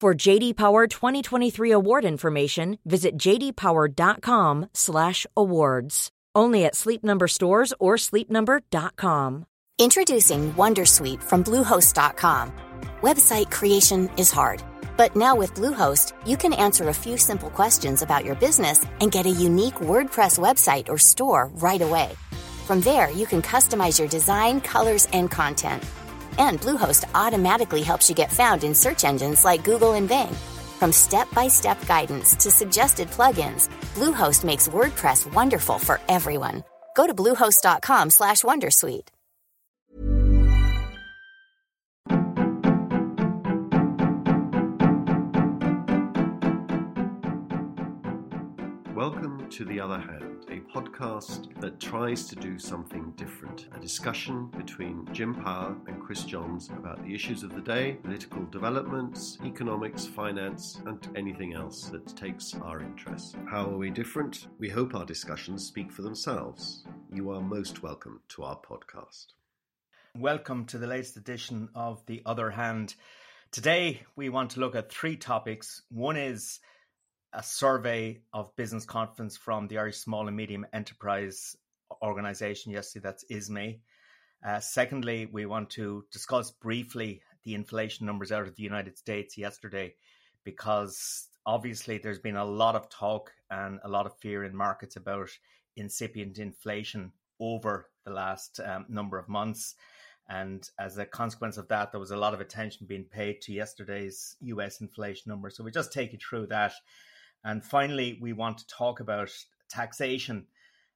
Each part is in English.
For JD Power 2023 award information, visit jdpower.com/awards. Only at Sleep Number stores or sleepnumber.com. Introducing Wondersuite from Bluehost.com. Website creation is hard, but now with Bluehost, you can answer a few simple questions about your business and get a unique WordPress website or store right away. From there, you can customize your design, colors, and content. And Bluehost automatically helps you get found in search engines like Google and Bing. From step-by-step guidance to suggested plugins, Bluehost makes WordPress wonderful for everyone. Go to bluehost.com/wondersuite. to The Other Hand, a podcast that tries to do something different. A discussion between Jim Power and Chris Johns about the issues of the day, political developments, economics, finance, and anything else that takes our interest. How are we different? We hope our discussions speak for themselves. You are most welcome to our podcast. Welcome to the latest edition of The Other Hand. Today, we want to look at three topics. One is a survey of business confidence from the Irish Small and Medium Enterprise Organisation. Yesterday, that's ISME. Uh, secondly, we want to discuss briefly the inflation numbers out of the United States yesterday, because obviously there's been a lot of talk and a lot of fear in markets about incipient inflation over the last um, number of months. And as a consequence of that, there was a lot of attention being paid to yesterday's US inflation number. So we just take you through that. And finally, we want to talk about taxation.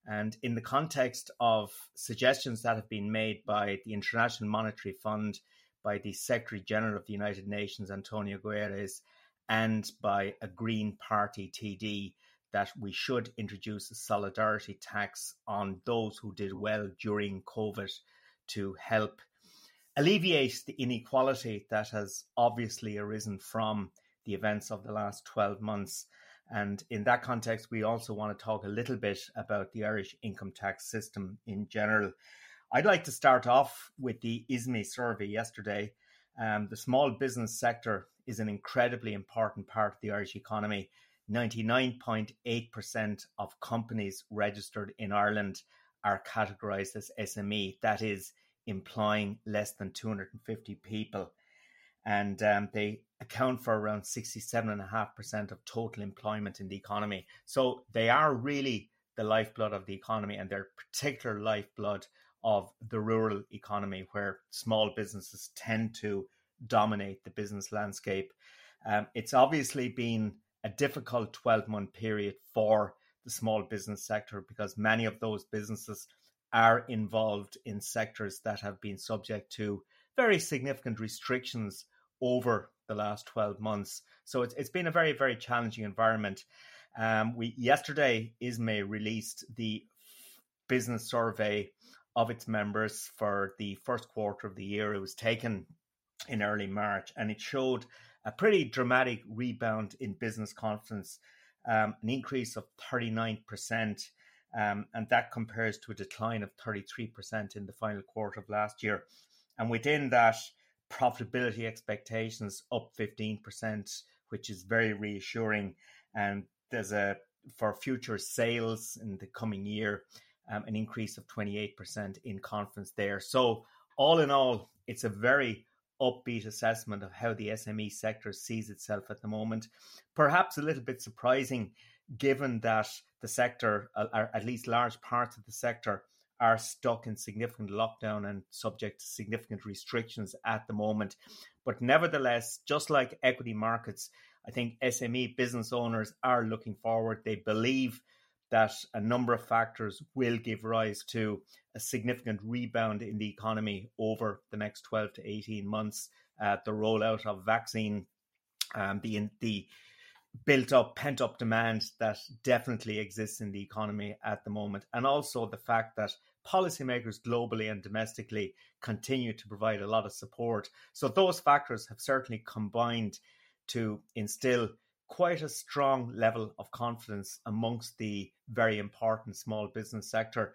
And in the context of suggestions that have been made by the International Monetary Fund, by the Secretary General of the United Nations, Antonio Guterres, and by a Green Party TD, that we should introduce a solidarity tax on those who did well during COVID to help alleviate the inequality that has obviously arisen from the events of the last 12 months. And in that context, we also want to talk a little bit about the Irish income tax system in general. I'd like to start off with the ISME survey yesterday. Um, the small business sector is an incredibly important part of the Irish economy. 99.8% of companies registered in Ireland are categorized as SME, that is, employing less than 250 people. And um, they account for around 67.5% of total employment in the economy. So they are really the lifeblood of the economy, and they're particular lifeblood of the rural economy, where small businesses tend to dominate the business landscape. Um, it's obviously been a difficult 12 month period for the small business sector because many of those businesses are involved in sectors that have been subject to very significant restrictions over the last 12 months. So it's, it's been a very, very challenging environment. Um, we yesterday ISME released the business survey of its members for the first quarter of the year. It was taken in early March, and it showed a pretty dramatic rebound in business confidence, um, an increase of 39%. Um, and that compares to a decline of 33% in the final quarter of last year. And within that, profitability expectations up 15%, which is very reassuring. And there's a, for future sales in the coming year, um, an increase of 28% in conference there. So, all in all, it's a very upbeat assessment of how the SME sector sees itself at the moment. Perhaps a little bit surprising, given that the sector, or at least large parts of the sector, are stuck in significant lockdown and subject to significant restrictions at the moment. But nevertheless, just like equity markets, I think SME business owners are looking forward. They believe that a number of factors will give rise to a significant rebound in the economy over the next 12 to 18 months. Uh, the rollout of vaccine, um, the, the built up, pent up demand that definitely exists in the economy at the moment, and also the fact that policymakers globally and domestically continue to provide a lot of support. So, those factors have certainly combined to instill quite a strong level of confidence amongst the very important small business sector.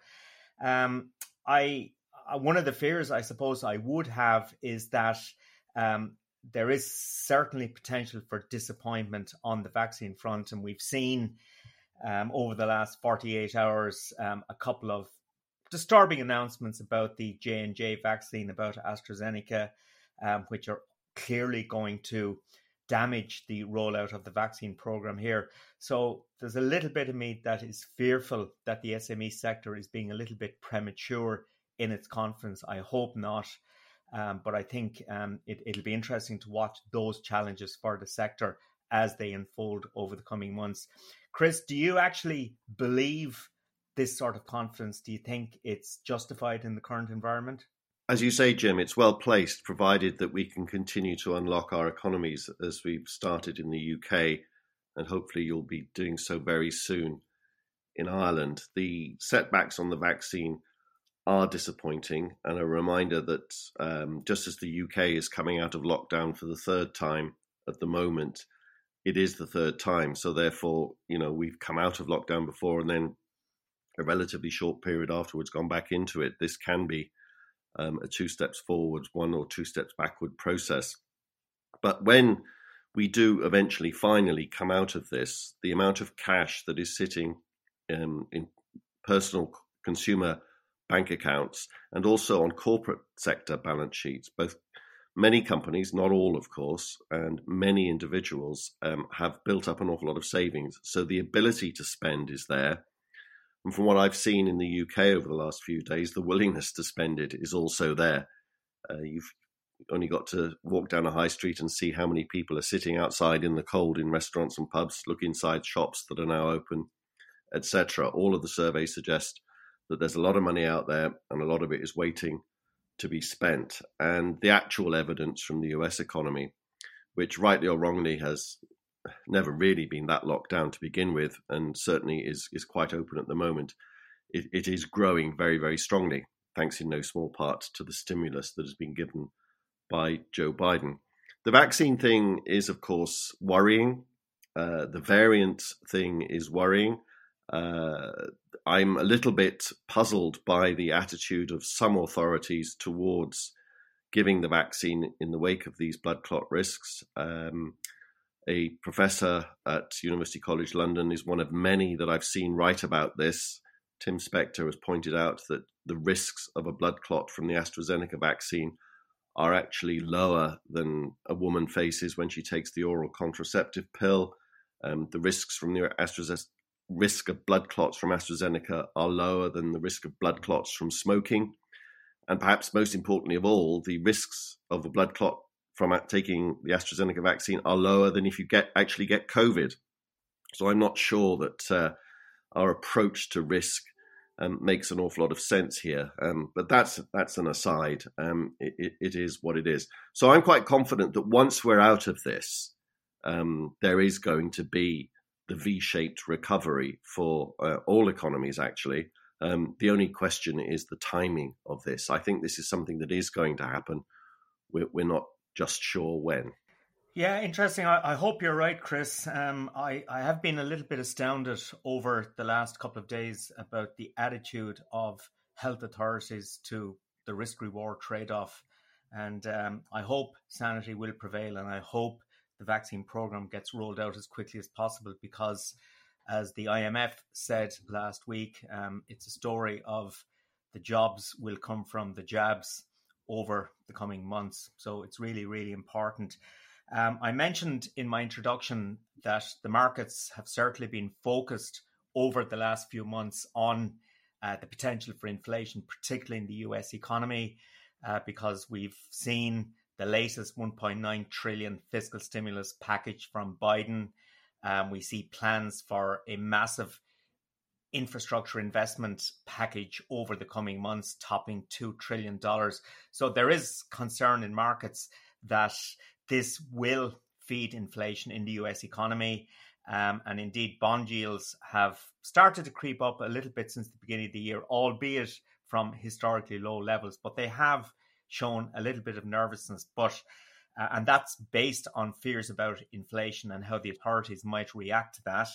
Um, I uh, one of the fears I suppose I would have is that um, there is certainly potential for disappointment on the vaccine front, and we've seen um, over the last 48 hours um, a couple of disturbing announcements about the J and J vaccine, about AstraZeneca, um, which are clearly going to damage the rollout of the vaccine program here. So there's a little bit of me that is fearful that the SME sector is being a little bit premature in its confidence. I hope not. Um, but I think um, it, it'll be interesting to watch those challenges for the sector as they unfold over the coming months. Chris, do you actually believe this sort of confidence? Do you think it's justified in the current environment? As you say, Jim, it's well placed, provided that we can continue to unlock our economies as we've started in the UK, and hopefully you'll be doing so very soon in Ireland. The setbacks on the vaccine are disappointing, and a reminder that um, just as the UK is coming out of lockdown for the third time at the moment, it is the third time. So therefore, you know, we've come out of lockdown before and then a relatively short period afterwards gone back into it. This can be um, a two steps forward, one or two steps backward process. But when we do eventually finally come out of this, the amount of cash that is sitting um, in personal consumer bank accounts and also on corporate sector balance sheets, both many companies, not all, of course, and many individuals um, have built up an awful lot of savings. So the ability to spend is there. And from what I've seen in the UK over the last few days, the willingness to spend it is also there. Uh, you've only got to walk down a high street and see how many people are sitting outside in the cold in restaurants and pubs, look inside shops that are now open, etc. All of the surveys suggest that there's a lot of money out there and a lot of it is waiting to be spent. And the actual evidence from the US economy, which rightly or wrongly has never really been that locked down to begin with, and certainly is is quite open at the moment. It, it is growing very very strongly, thanks in no small part to the stimulus that has been given by Joe Biden. The vaccine thing is, of course, worrying. Uh, the variant thing is worrying. Uh, I'm a little bit puzzled by the attitude of some authorities towards giving the vaccine in the wake of these blood clot risks. Um, a professor at University College London is one of many that I've seen write about this. Tim Spector has pointed out that the risks of a blood clot from the AstraZeneca vaccine are actually lower than a woman faces when she takes the oral contraceptive pill. Um, the risks from the AstraZeneca risk of blood clots from AstraZeneca are lower than the risk of blood clots from smoking. And perhaps most importantly of all, the risks of a blood clot from taking the AstraZeneca vaccine are lower than if you get actually get COVID. So I'm not sure that uh, our approach to risk um, makes an awful lot of sense here. Um, but that's that's an aside. Um, it, it, it is what it is. So I'm quite confident that once we're out of this, um, there is going to be the V-shaped recovery for uh, all economies. Actually, um, the only question is the timing of this. I think this is something that is going to happen. We're, we're not just sure when. Yeah, interesting. I, I hope you're right, Chris. Um, I, I have been a little bit astounded over the last couple of days about the attitude of health authorities to the risk reward trade off. And um, I hope sanity will prevail and I hope the vaccine program gets rolled out as quickly as possible because, as the IMF said last week, um, it's a story of the jobs will come from the jabs over the coming months. So it's really, really important. Um, I mentioned in my introduction that the markets have certainly been focused over the last few months on uh, the potential for inflation, particularly in the US economy, uh, because we've seen the latest 1.9 trillion fiscal stimulus package from Biden. Um, we see plans for a massive infrastructure investment package over the coming months, topping $2 trillion. So there is concern in markets that this will feed inflation in the US economy. Um, and indeed, bond yields have started to creep up a little bit since the beginning of the year, albeit from historically low levels. But they have shown a little bit of nervousness. But uh, and that's based on fears about inflation and how the authorities might react to that.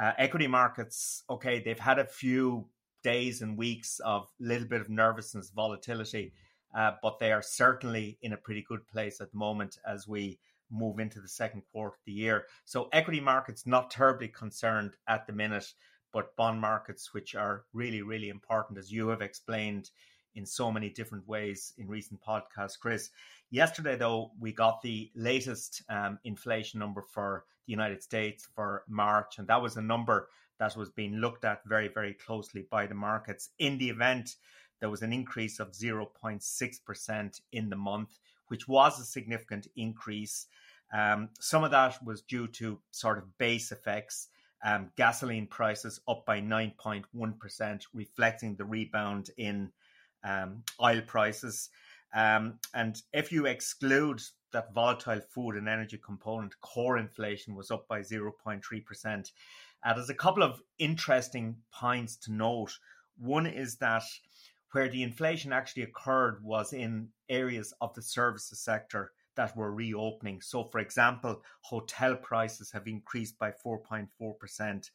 Uh, equity markets, okay, they've had a few days and weeks of a little bit of nervousness, volatility, uh, but they are certainly in a pretty good place at the moment as we move into the second quarter of the year. So equity markets not terribly concerned at the minute, but bond markets, which are really, really important, as you have explained in so many different ways in recent podcasts, Chris. Yesterday, though, we got the latest um, inflation number for the United States for March, and that was a number that was being looked at very, very closely by the markets. In the event, there was an increase of 0.6% in the month, which was a significant increase. Um, some of that was due to sort of base effects. Um, gasoline prices up by 9.1%, reflecting the rebound in um, oil prices. Um, and if you exclude that volatile food and energy component, core inflation was up by 0.3%. Uh, there's a couple of interesting points to note. One is that where the inflation actually occurred was in areas of the services sector that were reopening. So, for example, hotel prices have increased by 4.4%.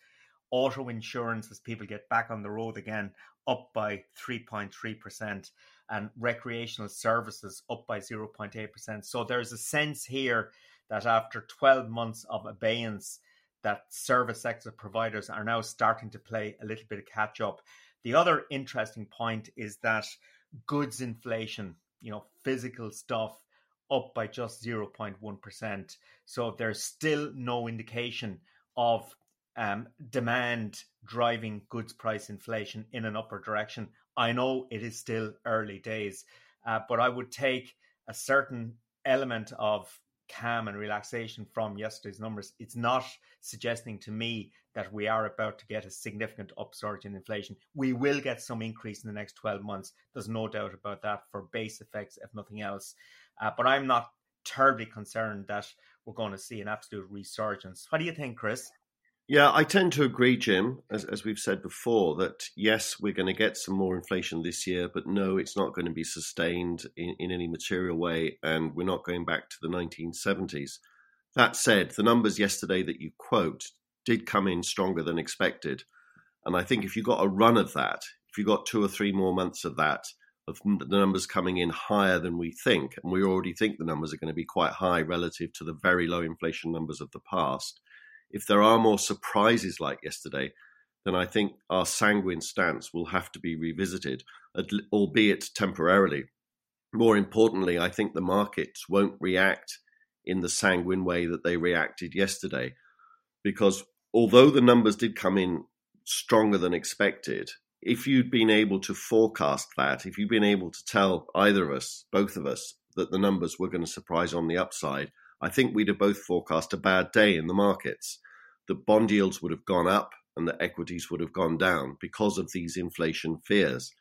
Auto insurance, as people get back on the road again, up by 3.3%, and recreational services up by 0.8%. So, there's a sense here that after 12 months of abeyance, that service sector providers are now starting to play a little bit of catch up. The other interesting point is that goods inflation, you know, physical stuff up by just 0.1%. So there's still no indication of um, demand driving goods price inflation in an upward direction. I know it is still early days, uh, but I would take a certain element of calm and relaxation from yesterday's numbers. It's not suggesting to me that we are about to get a significant upsurge in inflation. We will get some increase in the next 12 months. There's no doubt about that for base effects, if nothing else. Uh, but I'm not terribly concerned that we're going to see an absolute resurgence. What do you think, Chris? Yeah, I tend to agree, Jim, as, as we've said before, that yes, we're going to get some more inflation this year, but no, it's not going to be sustained in, in any material way, and we're not going back to the 1970s. That said, the numbers yesterday that you quote did come in stronger than expected. And I think if you got a run of that, if you got two or three more months of that, of the numbers coming in higher than we think, and we already think the numbers are going to be quite high relative to the very low inflation numbers of the past. If there are more surprises like yesterday, then I think our sanguine stance will have to be revisited, albeit temporarily. More importantly, I think the markets won't react in the sanguine way that they reacted yesterday, because although the numbers did come in stronger than expected, if you'd been able to forecast that, if you'd been able to tell either of us, both of us, that the numbers were going to surprise on the upside, I think we'd have both forecast a bad day in the markets. The bond yields would have gone up and the equities would have gone down because of these inflation fears.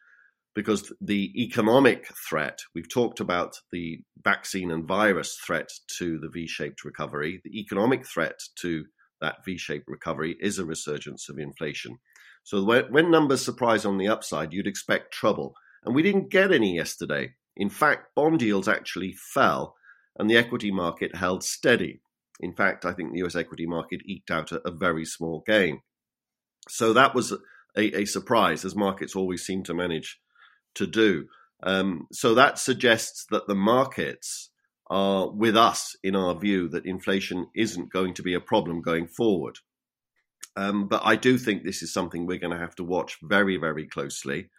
Because the economic threat, we've talked about the vaccine and virus threat to the V shaped recovery. The economic threat to that V shaped recovery is a resurgence of inflation. So when numbers surprise on the upside, you'd expect trouble. And we didn't get any yesterday. In fact, bond yields actually fell and the equity market held steady. In fact, I think the US equity market eked out a, a very small gain. So that was a, a, surprise, as markets always seem to manage to do. Um, so that suggests that the markets are with us in our view that inflation isn't going to be a problem going forward. Um, but I do think this is something we're going to have to watch very, very closely.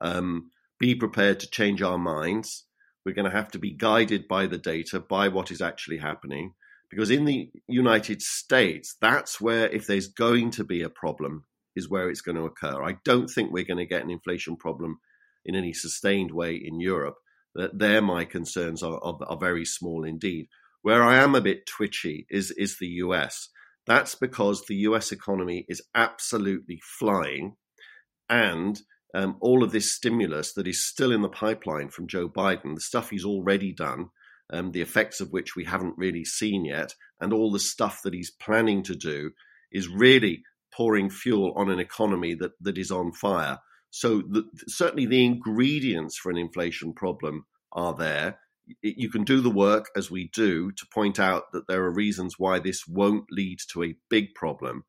Um, be prepared to change our minds We're going to have to be guided by the data, by what is actually happening. Because in the United States, that's where, if there's going to be a problem, is where it's going to occur. I don't think we're going to get an inflation problem in any sustained way in Europe. That there, my concerns are, are, are very small indeed. Where I am a bit twitchy is is the US. That's because the US economy is absolutely flying, and um, all of this stimulus that is still in the pipeline from Joe Biden, the stuff he's already done, um, the effects of which we haven't really seen yet, and all the stuff that he's planning to do is really pouring fuel on an economy that, that is on fire. So, the, certainly, the ingredients for an inflation problem are there. You can do the work as we do to point out that there are reasons why this won't lead to a big problem,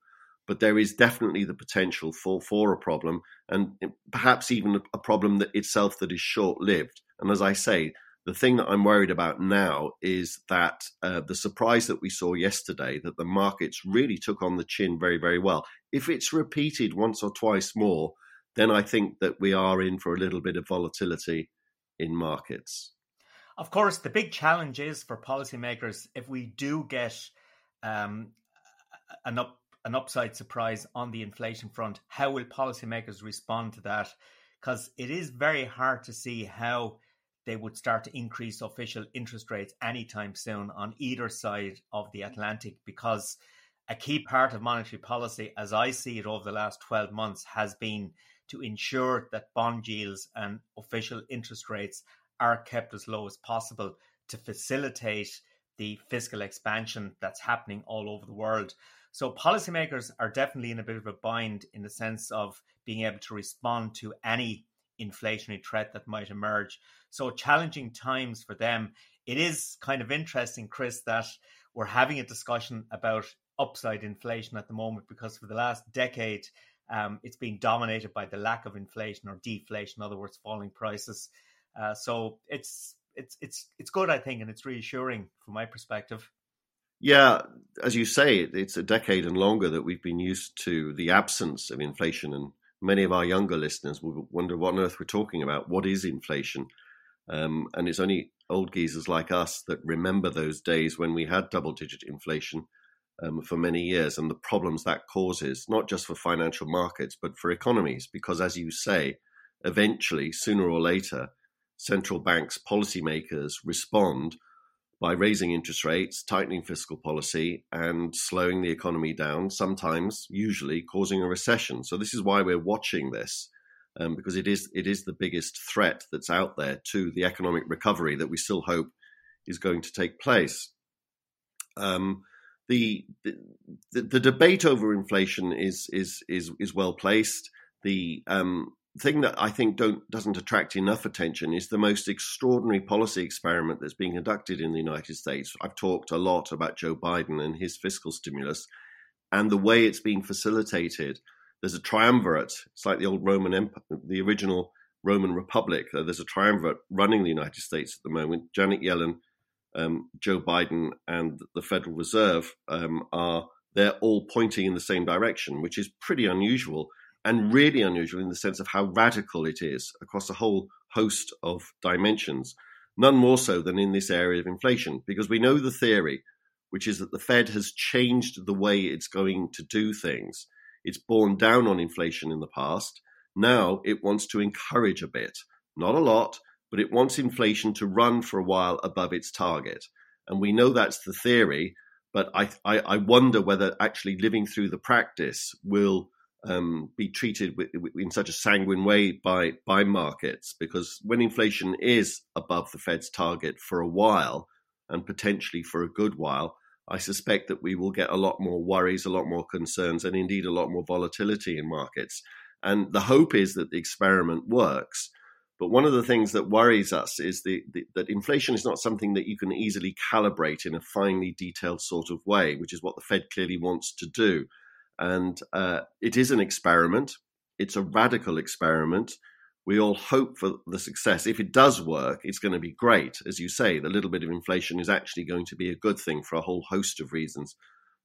but there is definitely the potential for, for a problem, and perhaps even a problem that itself that is short lived. And as I say, the thing that I'm worried about now is that uh, the surprise that we saw yesterday, that the markets really took on the chin very, very well. If it's repeated once or twice more, then I think that we are in for a little bit of volatility in markets. Of course, the big challenge is for policymakers if we do get um, an up an upside surprise on the inflation front, how will policymakers respond to that? Because it is very hard to see how they would start to increase official interest rates anytime soon on either side of the Atlantic because a key part of monetary policy, as I see it over the last 12 months, has been to ensure that bond yields and official interest rates are kept as low as possible to facilitate the fiscal expansion that's happening all over the world. So, policymakers are definitely in a bit of a bind in the sense of being able to respond to any inflationary threat that might emerge. So, challenging times for them. It is kind of interesting, Chris, that we're having a discussion about upside inflation at the moment because for the last decade, um, it's been dominated by the lack of inflation or deflation, in other words, falling prices. Uh, so it's it's it's it's good, I think, and it's reassuring from my perspective. Yeah, as you say, it's a decade and longer that we've been used to the absence of inflation, and many of our younger listeners will wonder what on earth we're talking about. What is inflation? Um, and it's only old geezers like us that remember those days when we had double-digit inflation um, for many years and the problems that causes, not just for financial markets, but for economies. Because as you say, eventually, sooner or later, central banks, policymakers respond by raising interest rates, tightening fiscal policy, and slowing the economy down, sometimes, usually, causing a recession. So, this is why we're watching this. Um, because it is it is the biggest threat that's out there to the economic recovery that we still hope is going to take place. Um, the, the, the debate over inflation is is is is well placed. The um, thing that I think don't doesn't attract enough attention is the most extraordinary policy experiment that's being conducted in the United States. I've talked a lot about Joe Biden and his fiscal stimulus and the way it's being facilitated. There's a triumvirate. It's like the old Roman Empire, the original Roman Republic. Uh, there's a triumvirate running the United States at the moment. Janet Yellen um, Joe Biden and the Federal Reserve um, are they're all pointing in the same direction, which is pretty unusual and really unusual in the sense of how radical it is across a whole host of dimensions. None more so than in this area of inflation, because we know the theory, which is that the Fed has changed the way it's going to do things. It's borne down on inflation in the past. Now it wants to encourage a bit, not a lot, but it wants inflation to run for a while above its target. And we know that's the theory, but I, I, I wonder whether actually living through the practice will um, be treated with, in such a sanguine way by, by markets, because when inflation is above the Fed's target for a while, and potentially for a good while, I suspect that we will get a lot more worries, a lot more concerns, and indeed a lot more volatility in markets. And the hope is that the experiment works. But one of the things that worries us is the, the, that inflation is not something that you can easily calibrate in a finely detailed sort of way, which is what the Fed clearly wants to do. And uh, it is an experiment. It's a radical experiment. We all hope for the success. If it does work, it's going to be great. As you say, the little bit of inflation is actually going to be a good thing for a whole host of reasons,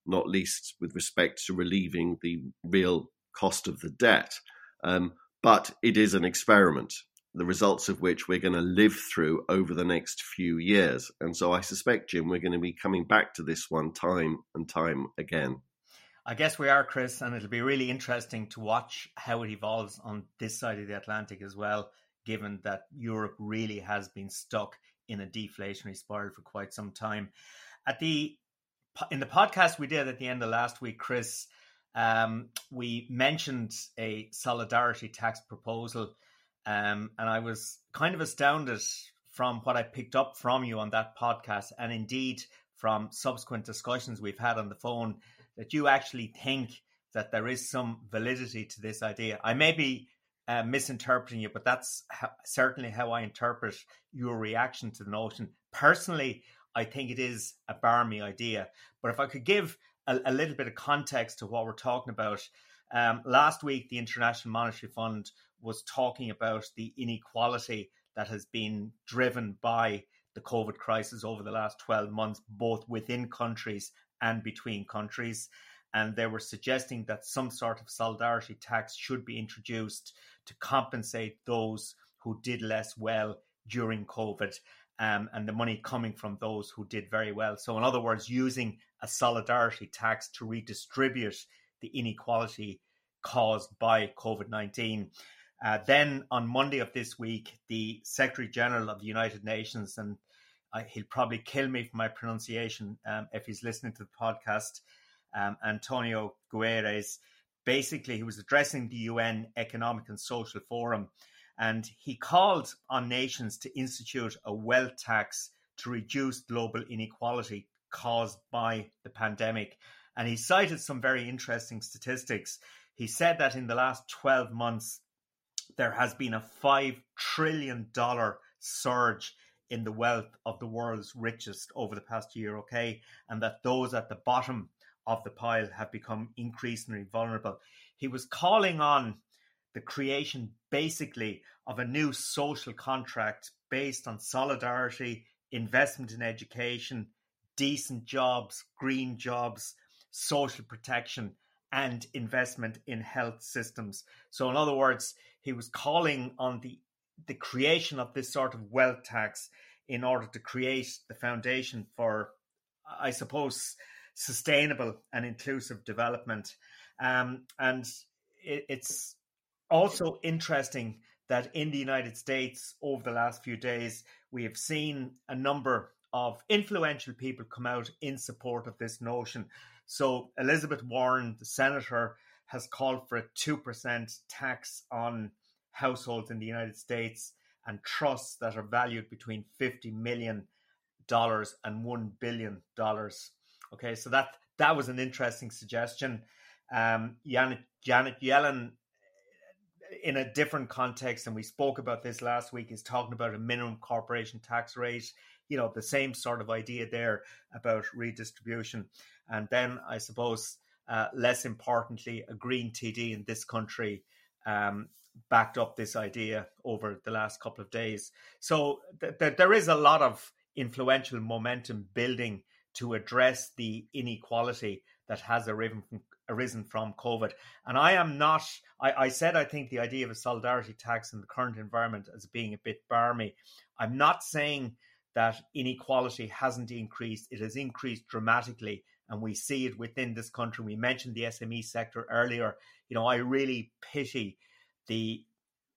not least with respect to relieving the real cost of the debt. Um, but it is an experiment the results of which we're going to live through over the next few years. And so I suspect, Jim, we're going to be coming back to this one time and time again. I guess we are, Chris, and it'll be really interesting to watch how it evolves on this side of the Atlantic as well, given that Europe really has been stuck in a deflationary spiral for quite some time. At the in the podcast we did at the end of last week, Chris, um, we mentioned a solidarity tax proposal, um, and I was kind of astounded from what I picked up from you on that podcast, and indeed from subsequent discussions we've had on the phone, that you actually think that there is some validity to this idea. I may be uh, misinterpreting you, but that's certainly how I interpret your reaction to the notion. Personally, I think it is a barmy idea. But if I could give a, a little bit of context to what we're talking about, um, last week the International Monetary Fund was talking about the inequality that has been driven by the COVID crisis over the last 12 months, both within countries and between countries. And they were suggesting that some sort of solidarity tax should be introduced to compensate those who did less well during COVID um, and the money coming from those who did very well. So, in other words, using a solidarity tax to redistribute the inequality caused by COVID 19. Uh, then on Monday of this week, the Secretary General of the United Nations, and uh, he'll probably kill me for my pronunciation um, if he's listening to the podcast, um, Antonio Guterres, basically he was addressing the UN Economic and Social Forum and he called on nations to institute a wealth tax to reduce global inequality caused by the pandemic. And he cited some very interesting statistics. He said that in the last 12 months, there has been a $5 trillion surge in the wealth of the world's richest over the past year, okay? And that those at the bottom of the pile have become increasingly vulnerable. He was calling on the creation basically of a new social contract based on solidarity, investment in education, decent jobs, green jobs, social protection, and investment in health systems. So, in other words, he was calling on the the creation of this sort of wealth tax in order to create the foundation for, I suppose, sustainable and inclusive development. Um, and it, it's also interesting that in the United States over the last few days, we have seen a number of influential people come out in support of this notion. So, Elizabeth Warren, the senator, has called for a 2% tax on households in the United States and trusts that are valued between $50 million and $1 billion. Okay, so that, that was an interesting suggestion. Um, Janet, Janet Yellen in a different context, and we spoke about this last week, is talking about a minimum corporation tax rate. You know, the same sort of idea there about redistribution. And then I suppose, uh, less importantly, a green TD in this country um, backed up this idea over the last couple of days. So th- th- there is a lot of influential momentum building to address the inequality that has arisen from, arisen from COVID. And I am not, I, I, said I think the idea of a solidarity tax in the current environment as being a bit barmy. I'm not saying that inequality hasn't increased, it has increased dramatically. And we see it within this country. We mentioned the SME sector earlier. You know, I really pity the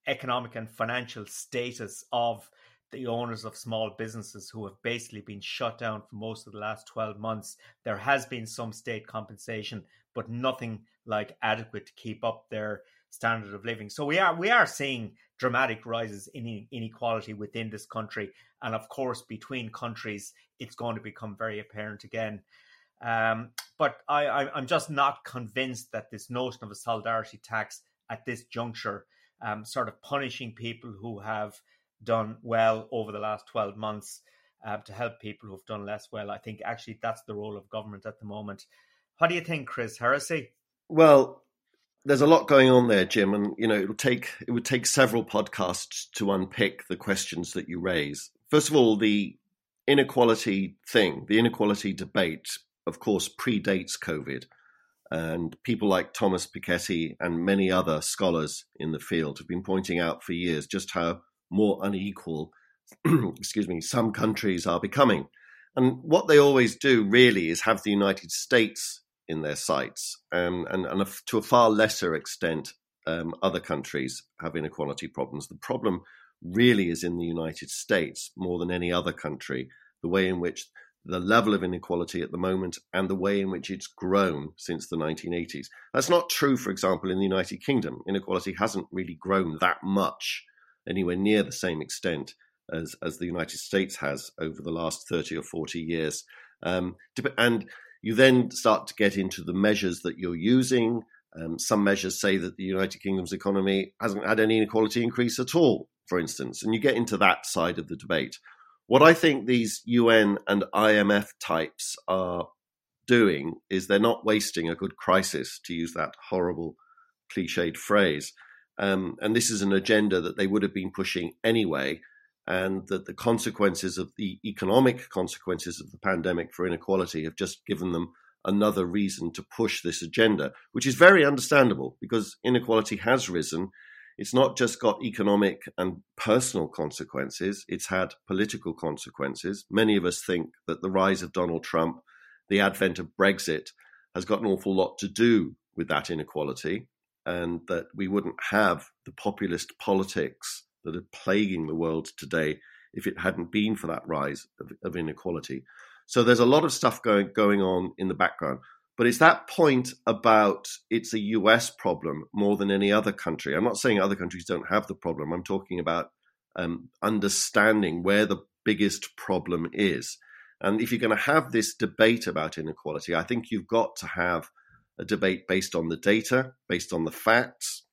economic and financial status of the owners of small businesses who have basically been shut down for most of the last 12 months. There has been some state compensation, but nothing like adequate to keep up their standard of living. So we are we are seeing dramatic rises in inequality within this country, and of course between countries, it's going to become very apparent again. Um, but I, I, am just not convinced that this notion of a solidarity tax at this juncture, um, sort of punishing people who have done well over the last 12 months uh, to help people who've done less well. I think actually that's the role of government at the moment. What do you think, Chris Heresy? Well, there's a lot going on there, Jim, and you know it would take it would take several podcasts to unpick the questions that you raise. First of all, the inequality thing, the inequality debate, of course, predates COVID, and people like Thomas Piketty and many other scholars in the field have been pointing out for years just how more unequal, excuse me, some countries are becoming. And what they always do really is have the United States in their sights, um, and, and a, to a far lesser extent, um, other countries have inequality problems. The problem really is in the United States more than any other country, the way in which the level of inequality at the moment and the way in which it's grown since the 1980s. That's not true, for example, in the United Kingdom. Inequality hasn't really grown that much, anywhere near the same extent as, as the United States has over the last 30 or 40 years. Um, and you then start to get into the measures that you're using. Um, some measures say that the United Kingdom's economy hasn't had any inequality increase at all, for instance, and you get into that side of the debate. What I think these UN and IMF types are doing is they're not wasting a good crisis, to use that horrible cliched phrase. Um, and this is an agenda that they would have been pushing anyway, and that the consequences of the economic consequences of the pandemic for inequality have just given them another reason to push this agenda, which is very understandable because inequality has risen it's not just got economic and personal consequences, it's had political consequences. Many of us think that the rise of Donald Trump, the advent of Brexit, has got an awful lot to do with that inequality, and that we wouldn't have the populist politics that are plaguing the world today if it hadn't been for that rise of, of inequality. So there's a lot of stuff going going on in the background. But it's that point about it's a US problem more than any other country. I'm not saying other countries don't have the problem. I'm talking about um, understanding where the biggest problem is. And if you're going to have this debate about inequality, I think you've got to have a debate based on the data, based on the facts,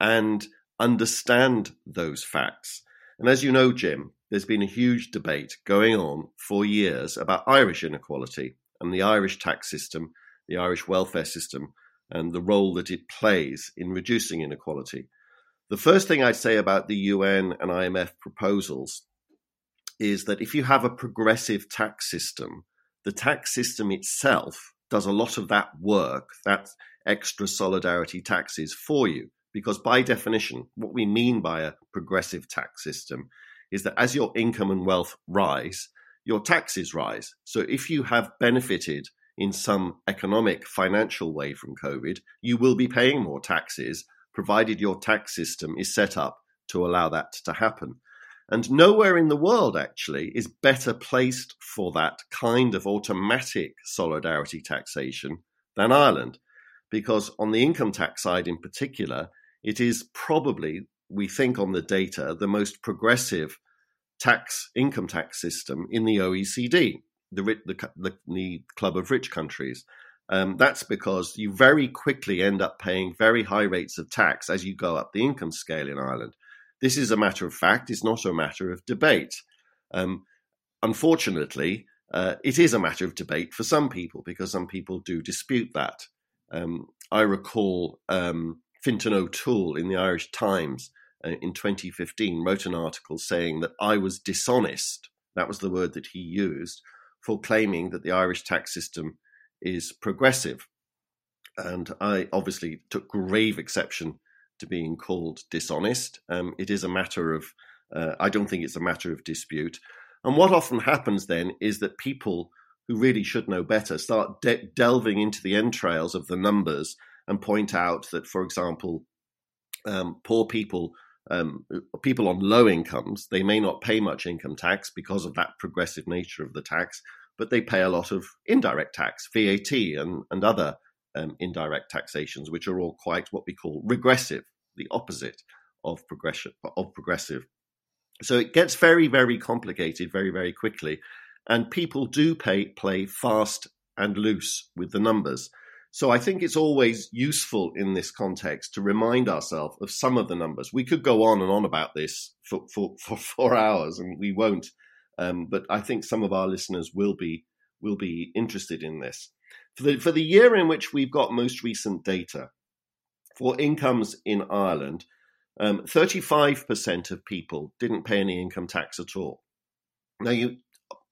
and understand those facts. And as you know, Jim, there's been a huge debate going on for years about Irish inequality and the Irish tax system the Irish welfare system and the role that it plays in reducing inequality. The first thing I'd say about the UN and IMF proposals is that if you have a progressive tax system, the tax system itself does a lot of that work, that extra solidarity taxes for you. Because by definition, what we mean by a progressive tax system is that as your income and wealth rise, your taxes rise. So if you have benefited in some economic, financial way from COVID, you will be paying more taxes, provided your tax system is set up to allow that to happen. And nowhere in the world actually is better placed for that kind of automatic solidarity taxation than Ireland. Because on the income tax side in particular, it is probably, we think on the data, the most progressive tax income tax system in the OECD the, the, the, the club of rich countries. Um, that's because you very quickly end up paying very high rates of tax as you go up the income scale in Ireland. This is a matter of fact, it's not a matter of debate. Um, unfortunately, uh, it is a matter of debate for some people because some people do dispute that. Um, I recall um, Fintan O'Toole in the Irish Times uh, in 2015 wrote an article saying that I was dishonest. That was the word that he used for claiming that the Irish tax system is progressive. And I obviously took grave exception to being called dishonest. Um, it is a matter of, uh, I don't think it's a matter of dispute. And what often happens then is that people who really should know better start de- delving into the entrails of the numbers and point out that, for example, um, poor people um, people on low incomes, they may not pay much income tax because of that progressive nature of the tax, but they pay a lot of indirect tax, VAT, and, and other um, indirect taxations, which are all quite what we call regressive, the opposite of progression of progressive. So it gets very, very complicated very, very quickly, and people do pay play fast and loose with the numbers. So I think it's always useful in this context to remind ourselves of some of the numbers. We could go on and on about this for, for, for four hours, and we won't. Um, but I think some of our listeners will be will be interested in this. For the for the year in which we've got most recent data for incomes in Ireland, um, 35% of people didn't pay any income tax at all. Now, you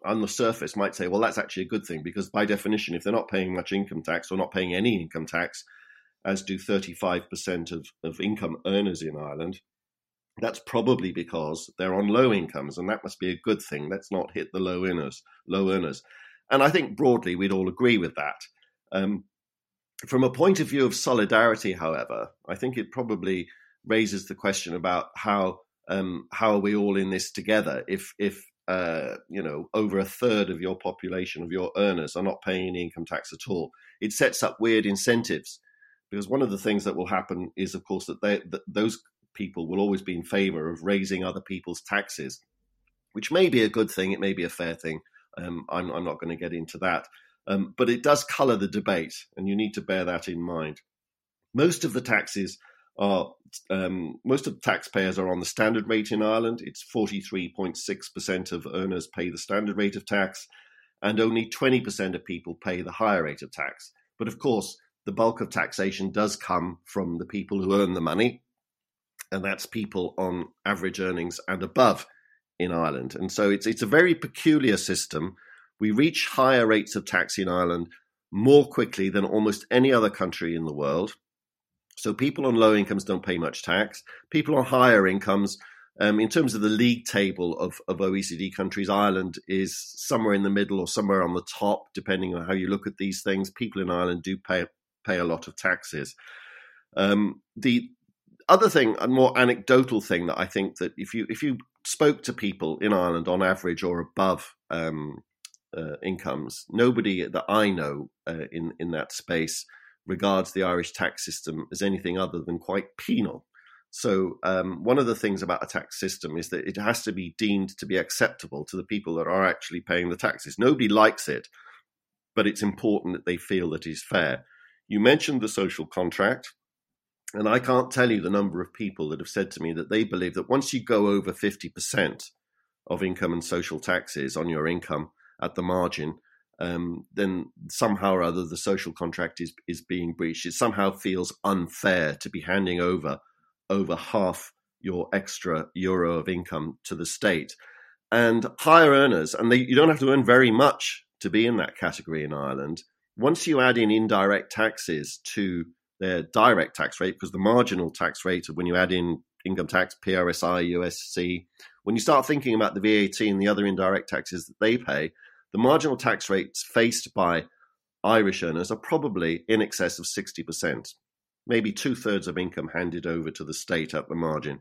on the surface might say, well, that's actually a good thing because by definition, if they're not paying much income tax or not paying any income tax, as do 35% of, of income earners in Ireland, That's probably because they're on low incomes, and that must be a good thing. Let's not hit the low earners. Low earners, and I think broadly we'd all agree with that. Um, from a point of view of solidarity, however, I think it probably raises the question about how um, how are we all in this together? If if uh, you know over a third of your population of your earners are not paying any income tax at all, it sets up weird incentives. Because one of the things that will happen is, of course, that, they, that those people will always be in favour of raising other people's taxes, which may be a good thing. It may be a fair thing. Um, I'm, I'm, not going to get into that. Um, but it does colour the debate, and you need to bear that in mind. Most of the taxes are, um, most of the taxpayers are on the standard rate in Ireland. It's 43.6% of earners pay the standard rate of tax, and only 20% of people pay the higher rate of tax. But of course, the bulk of taxation does come from the people who earn the money, and that's people on average earnings and above in Ireland. And so it's it's a very peculiar system. We reach higher rates of tax in Ireland more quickly than almost any other country in the world. So people on low incomes don't pay much tax. People on higher incomes, um, in terms of the league table of, of OECD countries, Ireland is somewhere in the middle or somewhere on the top, depending on how you look at these things. People in Ireland do pay pay a lot of taxes. Um, the other thing, a more anecdotal thing that I think that if you if you spoke to people in Ireland on average or above um, uh, incomes, nobody that I know uh, in in that space regards the Irish tax system as anything other than quite penal. So um, one of the things about a tax system is that it has to be deemed to be acceptable to the people that are actually paying the taxes. Nobody likes it, but it's important that they feel that it's fair. You mentioned the social contract. And I can't tell you the number of people that have said to me that they believe that once you go over 50% of income and social taxes on your income at the margin, um, then somehow or other the social contract is, is being breached. It somehow feels unfair to be handing over over half your extra euro of income to the state. And higher earners, and they, you don't have to earn very much to be in that category in Ireland. Once you add in indirect taxes to their direct tax rate because the marginal tax rate of when you add in income tax, PRSI, USC, when you start thinking about the VAT and the other indirect taxes that they pay, the marginal tax rates faced by Irish earners are probably in excess of 60%, maybe two thirds of income handed over to the state at the margin.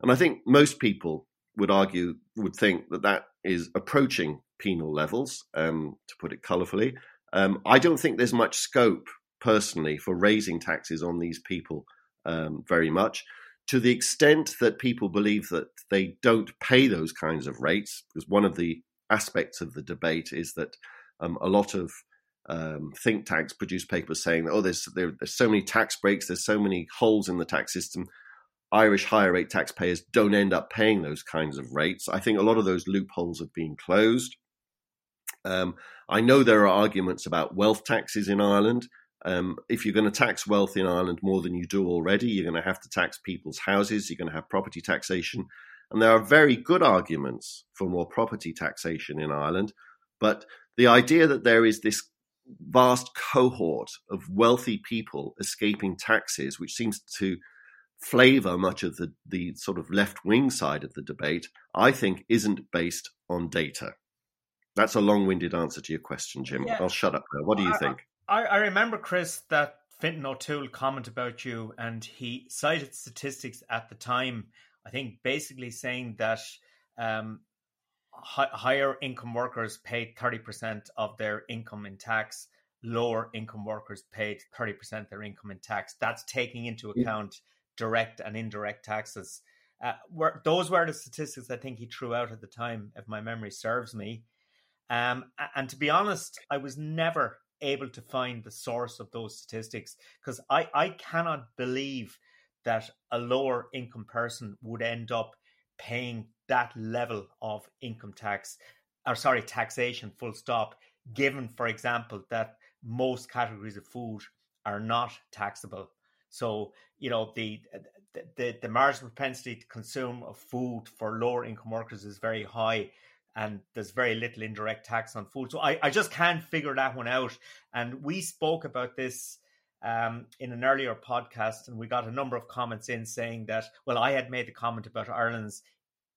And I think most people would argue, would think that that is approaching penal levels, um, to put it colourfully. Um, I don't think there's much scope personally for raising taxes on these people um, very much. To the extent that people believe that they don't pay those kinds of rates, because one of the aspects of the debate is that um, a lot of um, think tanks produce papers saying that oh, there's there, there's so many tax breaks, there's so many holes in the tax system. Irish higher rate taxpayers don't end up paying those kinds of rates. I think a lot of those loopholes have been closed. Um, I know there are arguments about wealth taxes in Ireland. Um, if you're going to tax wealth in Ireland more than you do already, you're going to have to tax people's houses, you're going to have property taxation. And there are very good arguments for more property taxation in Ireland. But the idea that there is this vast cohort of wealthy people escaping taxes, which seems to flavor much of the, the sort of left wing side of the debate, I think isn't based on data. That's a long winded answer to your question, Jim. Yeah. I'll shut up now. What do you think? I, I remember, Chris, that Fintan O'Toole comment about you, and he cited statistics at the time. I think basically saying that um, hi- higher income workers paid 30% of their income in tax, lower income workers paid 30% of their income in tax. That's taking into account direct and indirect taxes. Uh, were, those were the statistics I think he threw out at the time, if my memory serves me. Um, and to be honest, I was never able to find the source of those statistics because I, I cannot believe that a lower income person would end up paying that level of income tax or sorry taxation full stop given for example that most categories of food are not taxable so you know the the, the marginal propensity to consume of food for lower income workers is very high and there's very little indirect tax on food. So I, I just can't figure that one out. And we spoke about this um, in an earlier podcast, and we got a number of comments in saying that, well, I had made the comment about Ireland's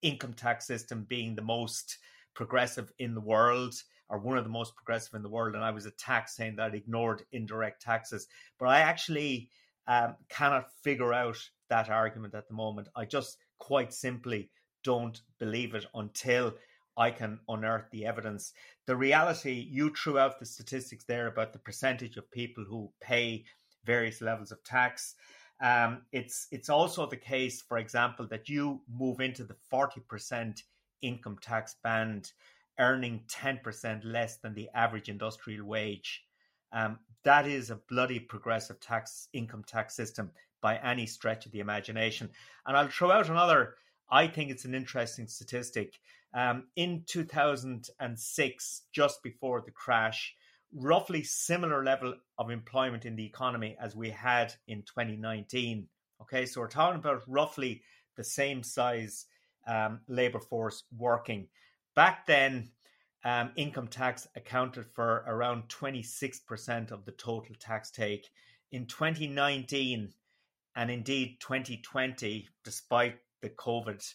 income tax system being the most progressive in the world or one of the most progressive in the world. And I was attacked saying that I'd ignored indirect taxes. But I actually um, cannot figure out that argument at the moment. I just quite simply don't believe it until I can unearth the evidence. The reality, you threw out the statistics there about the percentage of people who pay various levels of tax. Um, it's it's also the case, for example, that you move into the forty percent income tax band, earning ten percent less than the average industrial wage. Um, that is a bloody progressive tax income tax system by any stretch of the imagination. And I'll throw out another. I think it's an interesting statistic. Um, in 2006, just before the crash, roughly similar level of employment in the economy as we had in 2019. Okay, so we're talking about roughly the same size um, labor force working. Back then, um, income tax accounted for around 26% of the total tax take. In 2019 and indeed 2020, despite the COVID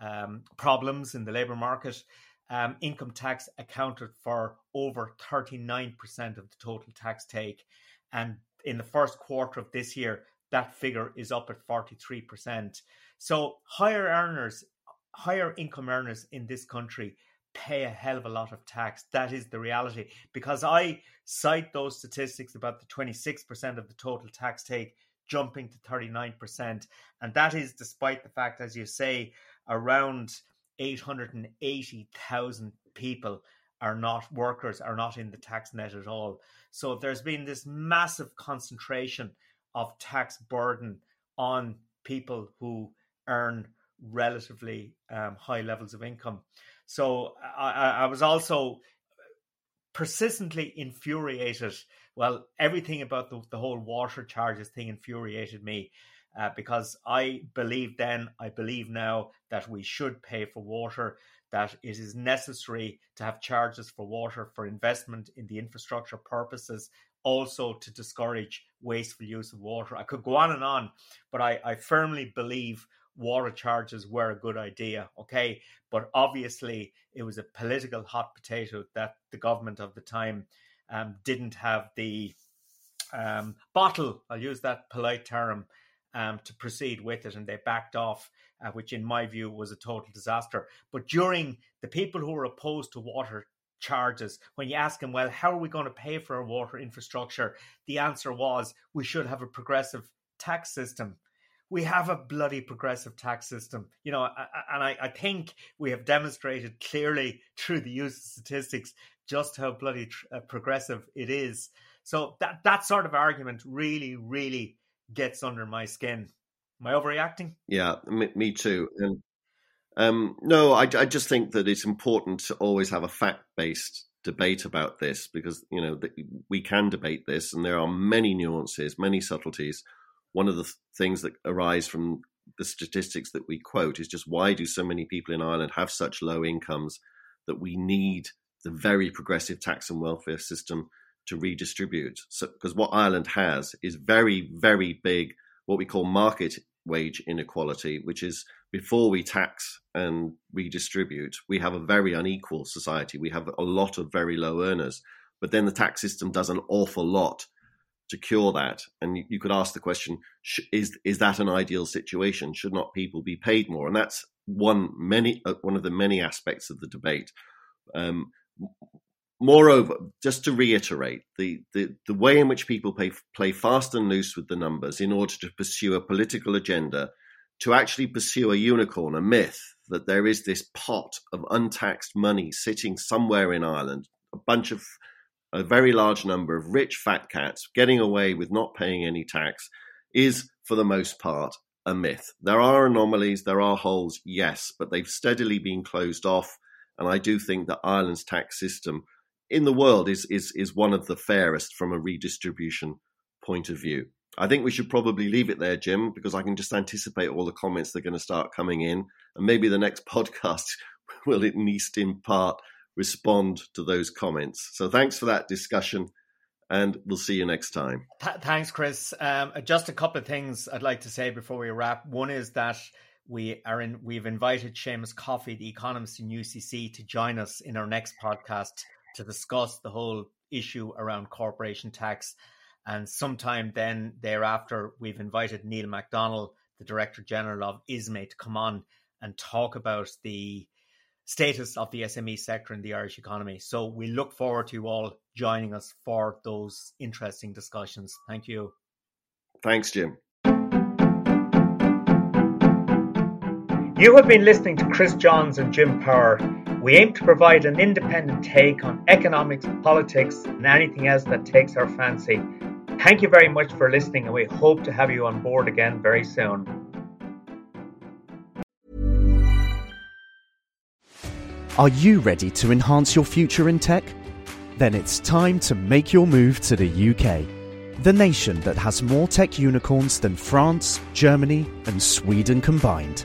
um, problems in the labor market, um, income tax accounted for over 39% of the total tax take. And in the first quarter of this year, that figure is up at 43%. So higher earners, higher income earners in this country pay a hell of a lot of tax. That is the reality. Because I cite those statistics about the 26% of the total tax take jumping to 39%. And that is despite the fact, as you say, around 880,000 people are not workers, are not in the tax net at all. So there's been this massive concentration of tax burden on people who earn relatively um, high levels of income. So I, I was also persistently infuriated. Well, everything about the, the whole water charges thing infuriated me uh, because I believe then, I believe now that we should pay for water, that it is necessary to have charges for water for investment in the infrastructure purposes, also to discourage wasteful use of water. I could go on and on, but I, I firmly believe water charges were a good idea, okay? But obviously, it was a political hot potato that the government of the time um, didn't have the um, bottle, I'll use that polite term, um, to proceed with it, and they backed off, uh, which in my view was a total disaster. But during the people who were opposed to water charges, when you ask them, well, how are we going to pay for our water infrastructure? The answer was we should have a progressive tax system. We have a bloody progressive tax system, you know, and I, I think we have demonstrated clearly through the use of statistics just how bloody tr- uh, progressive it is. So that that sort of argument really, really gets under my skin. Am I overreacting? Yeah, me, me too. And um, no, I, I, just think that it's important to always have a fact-based debate about this because you know we can debate this, and there are many nuances, many subtleties. One of the th- things that arise from the statistics that we quote is just why do so many people in Ireland have such low incomes that we need the very progressive tax and welfare system to redistribute. So, because what Ireland has is very, very big, what we call market wage inequality, which is before we tax and redistribute, we have a very unequal society. We have a lot of very low earners, but then the tax system does an awful lot to cure that. And you, you could ask the question: Is is that an ideal situation? Should not people be paid more? And that's one many uh, one of the many aspects of the debate. Um, Moreover, just to reiterate, the, the, the way in which people play, play fast and loose with the numbers in order to pursue a political agenda, to actually pursue a unicorn, a myth that there is this pot of untaxed money sitting somewhere in Ireland, a bunch of, a very large number of rich fat cats getting away with not paying any tax, is for the most part a myth. There are anomalies, there are holes, yes, but they've steadily been closed off. And I do think that Ireland's tax system in the world is is is one of the fairest from a redistribution point of view. I think we should probably leave it there, Jim, because I can just anticipate all the comments that are going to start coming in, and maybe the next podcast will at least in part respond to those comments. So thanks for that discussion. and we'll see you next time. Th- thanks, Chris. Um, just a couple of things I'd like to say before we wrap. One is that we are in. We've invited Seamus Coffey, the economist in UCC, to join us in our next podcast to discuss the whole issue around corporation tax. And sometime then thereafter, we've invited Neil McDonnell, the Director General of ISME, to come on and talk about the status of the SME sector in the Irish economy. So we look forward to you all joining us for those interesting discussions. Thank you. Thanks, Jim. You have been listening to Chris Johns and Jim Power. We aim to provide an independent take on economics, politics, and anything else that takes our fancy. Thank you very much for listening, and we hope to have you on board again very soon. Are you ready to enhance your future in tech? Then it's time to make your move to the UK, the nation that has more tech unicorns than France, Germany, and Sweden combined.